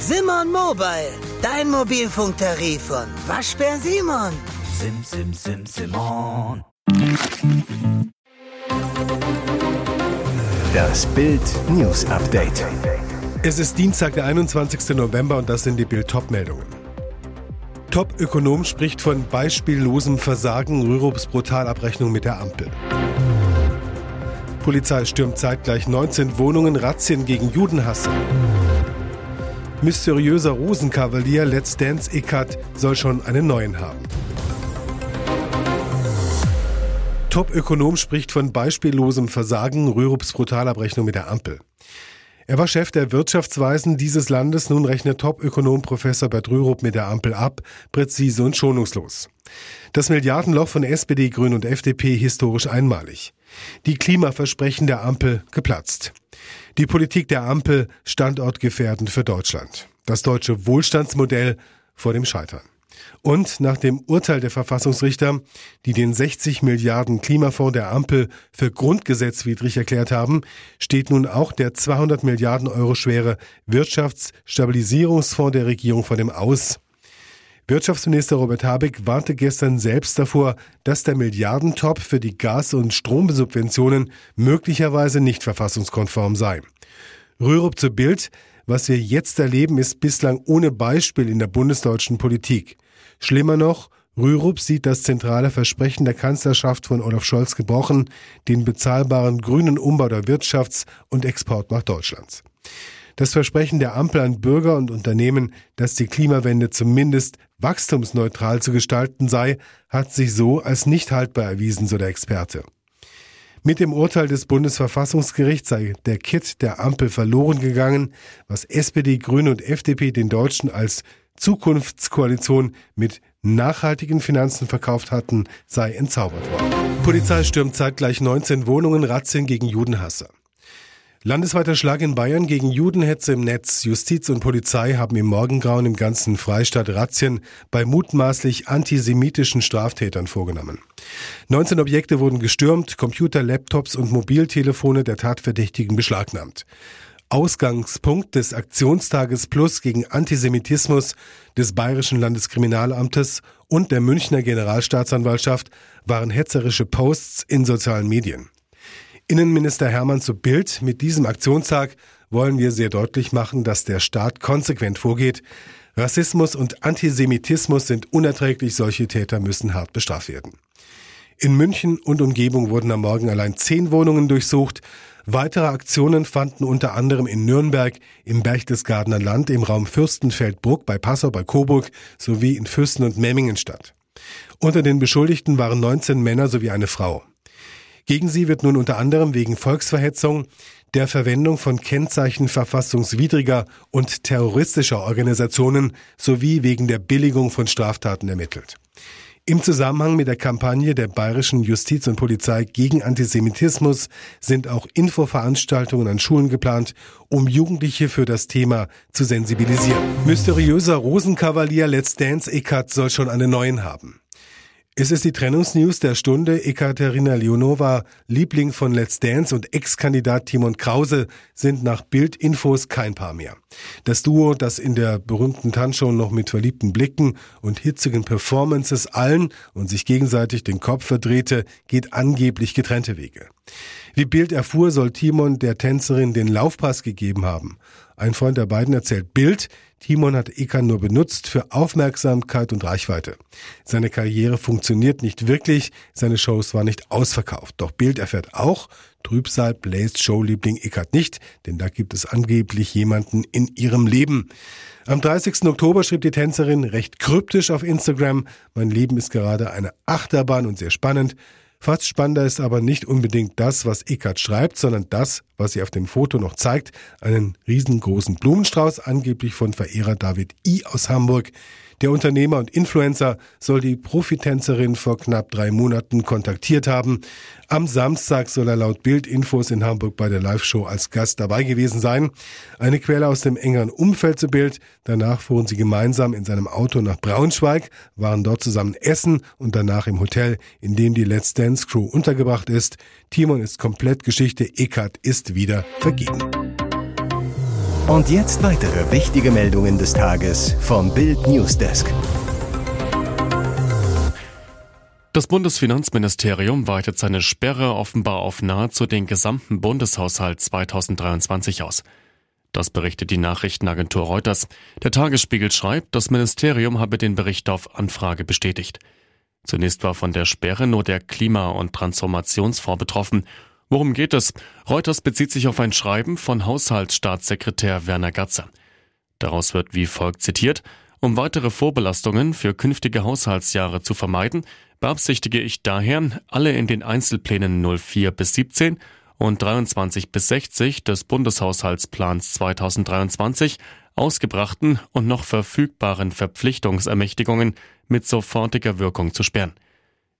Simon Mobile, dein Mobilfunktarif von Waschbär Simon. Sim, sim, sim, Simon. Das Bild News Update. Es ist Dienstag, der 21. November und das sind die Bild meldungen Top-Ökonom spricht von beispiellosem Versagen Rürups Brutalabrechnung mit der Ampel. Polizei stürmt zeitgleich 19 Wohnungen, Razzien gegen Judenhasser. Mysteriöser Rosenkavalier Let's Dance Eckart soll schon einen neuen haben. Top-Ökonom spricht von beispiellosem Versagen Rürups Brutalabrechnung mit der Ampel. Er war Chef der Wirtschaftsweisen dieses Landes, nun rechnet Top-Ökonom Professor Bert Rürup mit der Ampel ab, präzise und schonungslos. Das Milliardenloch von SPD, Grün und FDP historisch einmalig. Die Klimaversprechen der Ampel geplatzt. Die Politik der Ampel standortgefährdend für Deutschland. Das deutsche Wohlstandsmodell vor dem Scheitern. Und nach dem Urteil der Verfassungsrichter, die den 60 Milliarden Klimafonds der Ampel für grundgesetzwidrig erklärt haben, steht nun auch der 200 Milliarden Euro schwere Wirtschaftsstabilisierungsfonds der Regierung vor dem Aus. Wirtschaftsminister Robert Habeck warnte gestern selbst davor, dass der Milliardentopf für die Gas- und Stromsubventionen möglicherweise nicht verfassungskonform sei. Rürup zu Bild, was wir jetzt erleben, ist bislang ohne Beispiel in der bundesdeutschen Politik. Schlimmer noch, Rürup sieht das zentrale Versprechen der Kanzlerschaft von Olaf Scholz gebrochen, den bezahlbaren grünen Umbau der Wirtschafts- und Exportmacht Deutschlands. Das Versprechen der Ampel an Bürger und Unternehmen, dass die Klimawende zumindest wachstumsneutral zu gestalten sei, hat sich so als nicht haltbar erwiesen, so der Experte. Mit dem Urteil des Bundesverfassungsgerichts sei der Kit der Ampel verloren gegangen, was SPD, Grüne und FDP den Deutschen als Zukunftskoalition mit nachhaltigen Finanzen verkauft hatten, sei entzaubert worden. Polizei stürmt zeitgleich 19 Wohnungen, Razzien gegen Judenhasser. Landesweiter Schlag in Bayern gegen Judenhetze im Netz. Justiz und Polizei haben im Morgengrauen im ganzen Freistaat Razzien bei mutmaßlich antisemitischen Straftätern vorgenommen. 19 Objekte wurden gestürmt, Computer, Laptops und Mobiltelefone der Tatverdächtigen beschlagnahmt. Ausgangspunkt des Aktionstages Plus gegen Antisemitismus des Bayerischen Landeskriminalamtes und der Münchner Generalstaatsanwaltschaft waren hetzerische Posts in sozialen Medien. Innenminister Hermann zu Bild, mit diesem Aktionstag wollen wir sehr deutlich machen, dass der Staat konsequent vorgeht. Rassismus und Antisemitismus sind unerträglich, solche Täter müssen hart bestraft werden. In München und Umgebung wurden am Morgen allein zehn Wohnungen durchsucht. Weitere Aktionen fanden unter anderem in Nürnberg, im Berchtesgadener Land, im Raum Fürstenfeldbruck, bei Passau, bei Coburg sowie in Fürsten und Memmingen statt. Unter den Beschuldigten waren 19 Männer sowie eine Frau. Gegen sie wird nun unter anderem wegen Volksverhetzung, der Verwendung von Kennzeichen verfassungswidriger und terroristischer Organisationen sowie wegen der Billigung von Straftaten ermittelt. Im Zusammenhang mit der Kampagne der bayerischen Justiz und Polizei gegen Antisemitismus sind auch Infoveranstaltungen an Schulen geplant, um Jugendliche für das Thema zu sensibilisieren. Mysteriöser Rosenkavalier Let's Dance Eckart soll schon einen neuen haben. Es ist die Trennungsnews der Stunde. Ekaterina Leonova, Liebling von Let's Dance und Ex-Kandidat Timon Krause sind nach Bildinfos kein Paar mehr. Das Duo, das in der berühmten Tanzshow noch mit verliebten Blicken und hitzigen Performances allen und sich gegenseitig den Kopf verdrehte, geht angeblich getrennte Wege. Wie Bild erfuhr, soll Timon der Tänzerin den Laufpass gegeben haben. Ein Freund der beiden erzählt Bild, Timon hat Ekan nur benutzt für Aufmerksamkeit und Reichweite. Seine Karriere funktioniert nicht wirklich, seine Shows waren nicht ausverkauft. Doch Bild erfährt auch, Trübsal bläst Showliebling Eckart nicht, denn da gibt es angeblich jemanden in ihrem Leben. Am 30. Oktober schrieb die Tänzerin recht kryptisch auf Instagram, mein Leben ist gerade eine Achterbahn und sehr spannend. Fast spannender ist aber nicht unbedingt das, was Eckart schreibt, sondern das, was sie auf dem Foto noch zeigt. Einen riesengroßen Blumenstrauß, angeblich von Verehrer David I. aus Hamburg. Der Unternehmer und Influencer soll die Profitänzerin vor knapp drei Monaten kontaktiert haben. Am Samstag soll er laut Bildinfos in Hamburg bei der Live-Show als Gast dabei gewesen sein. Eine Quelle aus dem engeren Umfeld zu Bild. Danach fuhren sie gemeinsam in seinem Auto nach Braunschweig, waren dort zusammen essen und danach im Hotel, in dem die Let's Dance Crew untergebracht ist. Timon ist komplett Geschichte, Eckart ist wieder vergeben. Und jetzt weitere wichtige Meldungen des Tages vom Bild Newsdesk. Das Bundesfinanzministerium weitet seine Sperre offenbar auf nahezu den gesamten Bundeshaushalt 2023 aus. Das berichtet die Nachrichtenagentur Reuters. Der Tagesspiegel schreibt, das Ministerium habe den Bericht auf Anfrage bestätigt. Zunächst war von der Sperre nur der Klima- und Transformationsfonds betroffen. Worum geht es? Reuters bezieht sich auf ein Schreiben von Haushaltsstaatssekretär Werner Gatzer. Daraus wird wie folgt zitiert, um weitere Vorbelastungen für künftige Haushaltsjahre zu vermeiden, beabsichtige ich daher, alle in den Einzelplänen 04 bis 17 und 23 bis 60 des Bundeshaushaltsplans 2023 ausgebrachten und noch verfügbaren Verpflichtungsermächtigungen mit sofortiger Wirkung zu sperren.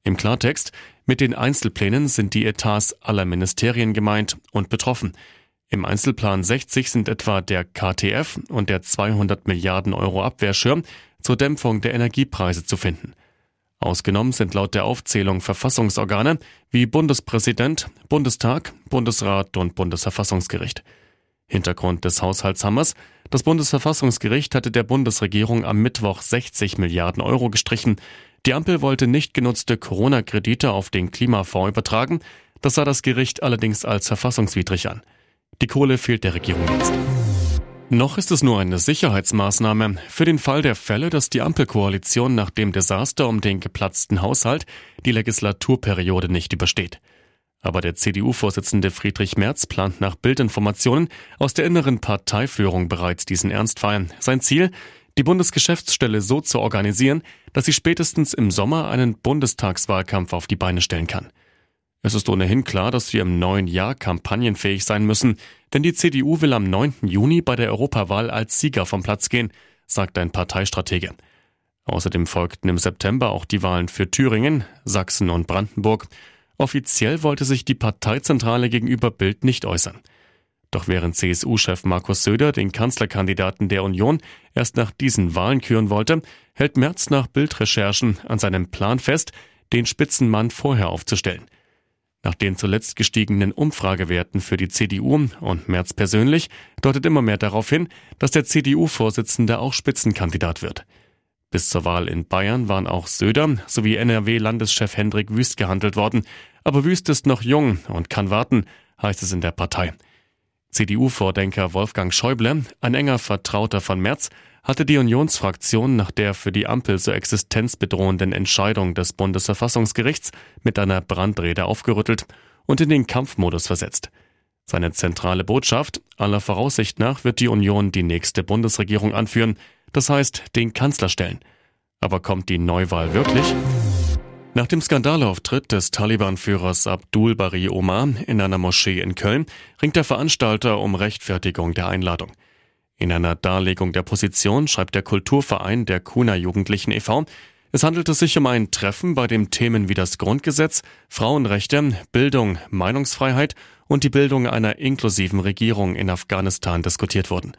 Im Klartext, mit den Einzelplänen sind die Etats aller Ministerien gemeint und betroffen. Im Einzelplan 60 sind etwa der KTF und der 200 Milliarden Euro Abwehrschirm zur Dämpfung der Energiepreise zu finden. Ausgenommen sind laut der Aufzählung Verfassungsorgane wie Bundespräsident, Bundestag, Bundesrat und Bundesverfassungsgericht. Hintergrund des Haushaltshammers. Das Bundesverfassungsgericht hatte der Bundesregierung am Mittwoch 60 Milliarden Euro gestrichen. Die Ampel wollte nicht genutzte Corona-Kredite auf den Klimafonds übertragen. Das sah das Gericht allerdings als verfassungswidrig an. Die Kohle fehlt der Regierung jetzt. Noch ist es nur eine Sicherheitsmaßnahme für den Fall der Fälle, dass die Ampelkoalition nach dem Desaster um den geplatzten Haushalt die Legislaturperiode nicht übersteht. Aber der CDU-Vorsitzende Friedrich Merz plant nach Bildinformationen aus der inneren Parteiführung bereits diesen Ernstfall. Sein Ziel, die Bundesgeschäftsstelle so zu organisieren, dass sie spätestens im Sommer einen Bundestagswahlkampf auf die Beine stellen kann. Es ist ohnehin klar, dass wir im neuen Jahr kampagnenfähig sein müssen, denn die CDU will am 9. Juni bei der Europawahl als Sieger vom Platz gehen, sagt ein Parteistratege. Außerdem folgten im September auch die Wahlen für Thüringen, Sachsen und Brandenburg. Offiziell wollte sich die Parteizentrale gegenüber Bild nicht äußern. Doch während CSU-Chef Markus Söder den Kanzlerkandidaten der Union erst nach diesen Wahlen küren wollte, hält Merz nach Bildrecherchen an seinem Plan fest, den Spitzenmann vorher aufzustellen. Nach den zuletzt gestiegenen Umfragewerten für die CDU und Merz persönlich deutet immer mehr darauf hin, dass der CDU-Vorsitzende auch Spitzenkandidat wird. Bis zur Wahl in Bayern waren auch Söder sowie NRW-Landeschef Hendrik Wüst gehandelt worden. Aber Wüst ist noch jung und kann warten, heißt es in der Partei. CDU-Vordenker Wolfgang Schäuble, ein enger Vertrauter von Merz, hatte die Unionsfraktion nach der für die Ampel so existenzbedrohenden Entscheidung des Bundesverfassungsgerichts mit einer Brandrede aufgerüttelt und in den Kampfmodus versetzt. Seine zentrale Botschaft, aller Voraussicht nach wird die Union die nächste Bundesregierung anführen, das heißt den Kanzler stellen. Aber kommt die Neuwahl wirklich? Nach dem Skandalauftritt des Taliban-Führers Abdul Bari Omar in einer Moschee in Köln ringt der Veranstalter um Rechtfertigung der Einladung. In einer Darlegung der Position schreibt der Kulturverein der Kuna Jugendlichen e.V., es handelte sich um ein Treffen, bei dem Themen wie das Grundgesetz, Frauenrechte, Bildung, Meinungsfreiheit und die Bildung einer inklusiven Regierung in Afghanistan diskutiert wurden.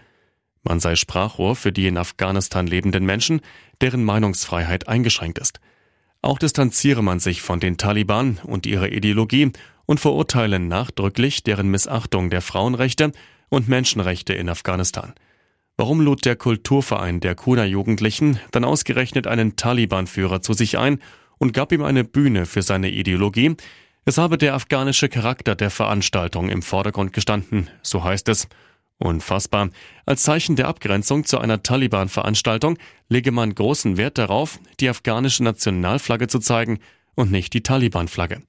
Man sei Sprachrohr für die in Afghanistan lebenden Menschen, deren Meinungsfreiheit eingeschränkt ist. Auch distanziere man sich von den Taliban und ihrer Ideologie und verurteile nachdrücklich deren Missachtung der Frauenrechte und Menschenrechte in Afghanistan. Warum lud der Kulturverein der Kuna-Jugendlichen dann ausgerechnet einen Taliban-Führer zu sich ein und gab ihm eine Bühne für seine Ideologie? Es habe der afghanische Charakter der Veranstaltung im Vordergrund gestanden, so heißt es. Unfassbar. Als Zeichen der Abgrenzung zu einer Taliban-Veranstaltung lege man großen Wert darauf, die afghanische Nationalflagge zu zeigen und nicht die Taliban-Flagge.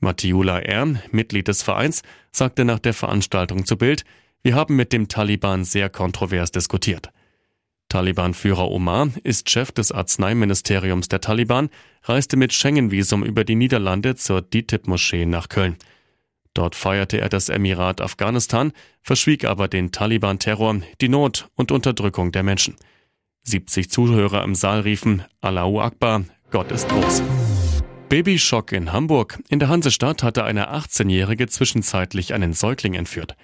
Matiula R., Mitglied des Vereins, sagte nach der Veranstaltung zu Bild, wir haben mit dem Taliban sehr kontrovers diskutiert. Taliban-Führer Omar ist Chef des Arzneiministeriums der Taliban, reiste mit Schengen-Visum über die Niederlande zur DITIB-Moschee nach Köln. Dort feierte er das Emirat Afghanistan, verschwieg aber den Taliban-Terror, die Not und Unterdrückung der Menschen. 70 Zuhörer im Saal riefen Allahu Akbar, Gott ist groß. Babyschock in Hamburg. In der Hansestadt hatte eine 18-Jährige zwischenzeitlich einen Säugling entführt.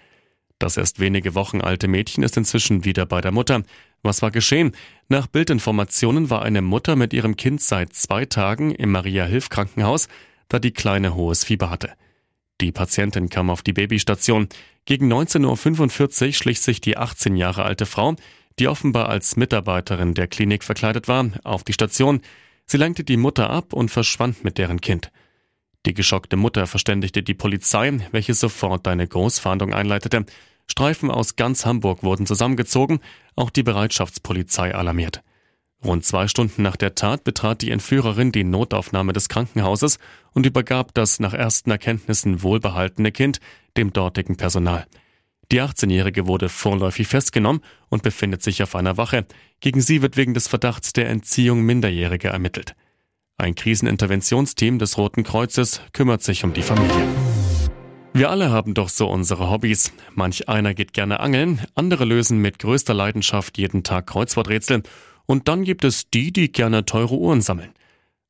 Das erst wenige Wochen alte Mädchen ist inzwischen wieder bei der Mutter. Was war geschehen? Nach Bildinformationen war eine Mutter mit ihrem Kind seit zwei Tagen im Maria-Hilf-Krankenhaus, da die Kleine hohes Fieber hatte. Die Patientin kam auf die Babystation. Gegen 19.45 Uhr schlich sich die 18 Jahre alte Frau, die offenbar als Mitarbeiterin der Klinik verkleidet war, auf die Station. Sie lenkte die Mutter ab und verschwand mit deren Kind. Die geschockte Mutter verständigte die Polizei, welche sofort eine Großfahndung einleitete. Streifen aus ganz Hamburg wurden zusammengezogen, auch die Bereitschaftspolizei alarmiert. Rund zwei Stunden nach der Tat betrat die Entführerin die Notaufnahme des Krankenhauses und übergab das nach ersten Erkenntnissen wohlbehaltene Kind dem dortigen Personal. Die 18-Jährige wurde vorläufig festgenommen und befindet sich auf einer Wache. Gegen sie wird wegen des Verdachts der Entziehung Minderjähriger ermittelt. Ein Kriseninterventionsteam des Roten Kreuzes kümmert sich um die Familie. Wir alle haben doch so unsere Hobbys. Manch einer geht gerne angeln, andere lösen mit größter Leidenschaft jeden Tag Kreuzworträtsel und dann gibt es die, die gerne teure Uhren sammeln.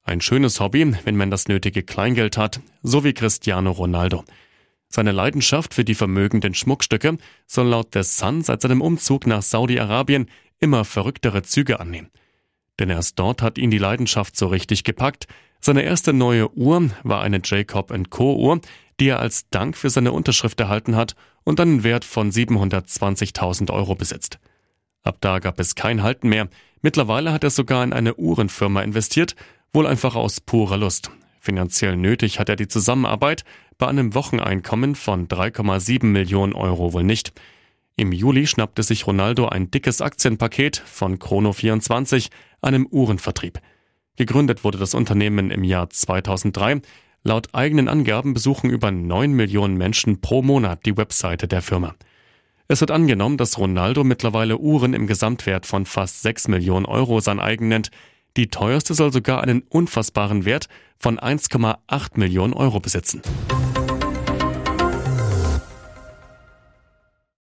Ein schönes Hobby, wenn man das nötige Kleingeld hat, so wie Cristiano Ronaldo. Seine Leidenschaft für die vermögenden Schmuckstücke soll laut The Sun seit seinem Umzug nach Saudi-Arabien immer verrücktere Züge annehmen. Denn erst dort hat ihn die Leidenschaft so richtig gepackt. Seine erste neue Uhr war eine Jacob Co. Uhr, die er als Dank für seine Unterschrift erhalten hat und einen Wert von 720.000 Euro besitzt. Ab da gab es kein Halten mehr. Mittlerweile hat er sogar in eine Uhrenfirma investiert, wohl einfach aus purer Lust. Finanziell nötig hat er die Zusammenarbeit bei einem Wocheneinkommen von 3,7 Millionen Euro wohl nicht. Im Juli schnappte sich Ronaldo ein dickes Aktienpaket von Chrono24, einem Uhrenvertrieb. Gegründet wurde das Unternehmen im Jahr 2003. Laut eigenen Angaben besuchen über 9 Millionen Menschen pro Monat die Webseite der Firma. Es wird angenommen, dass Ronaldo mittlerweile Uhren im Gesamtwert von fast 6 Millionen Euro sein eigen nennt. Die teuerste soll sogar einen unfassbaren Wert von 1,8 Millionen Euro besitzen.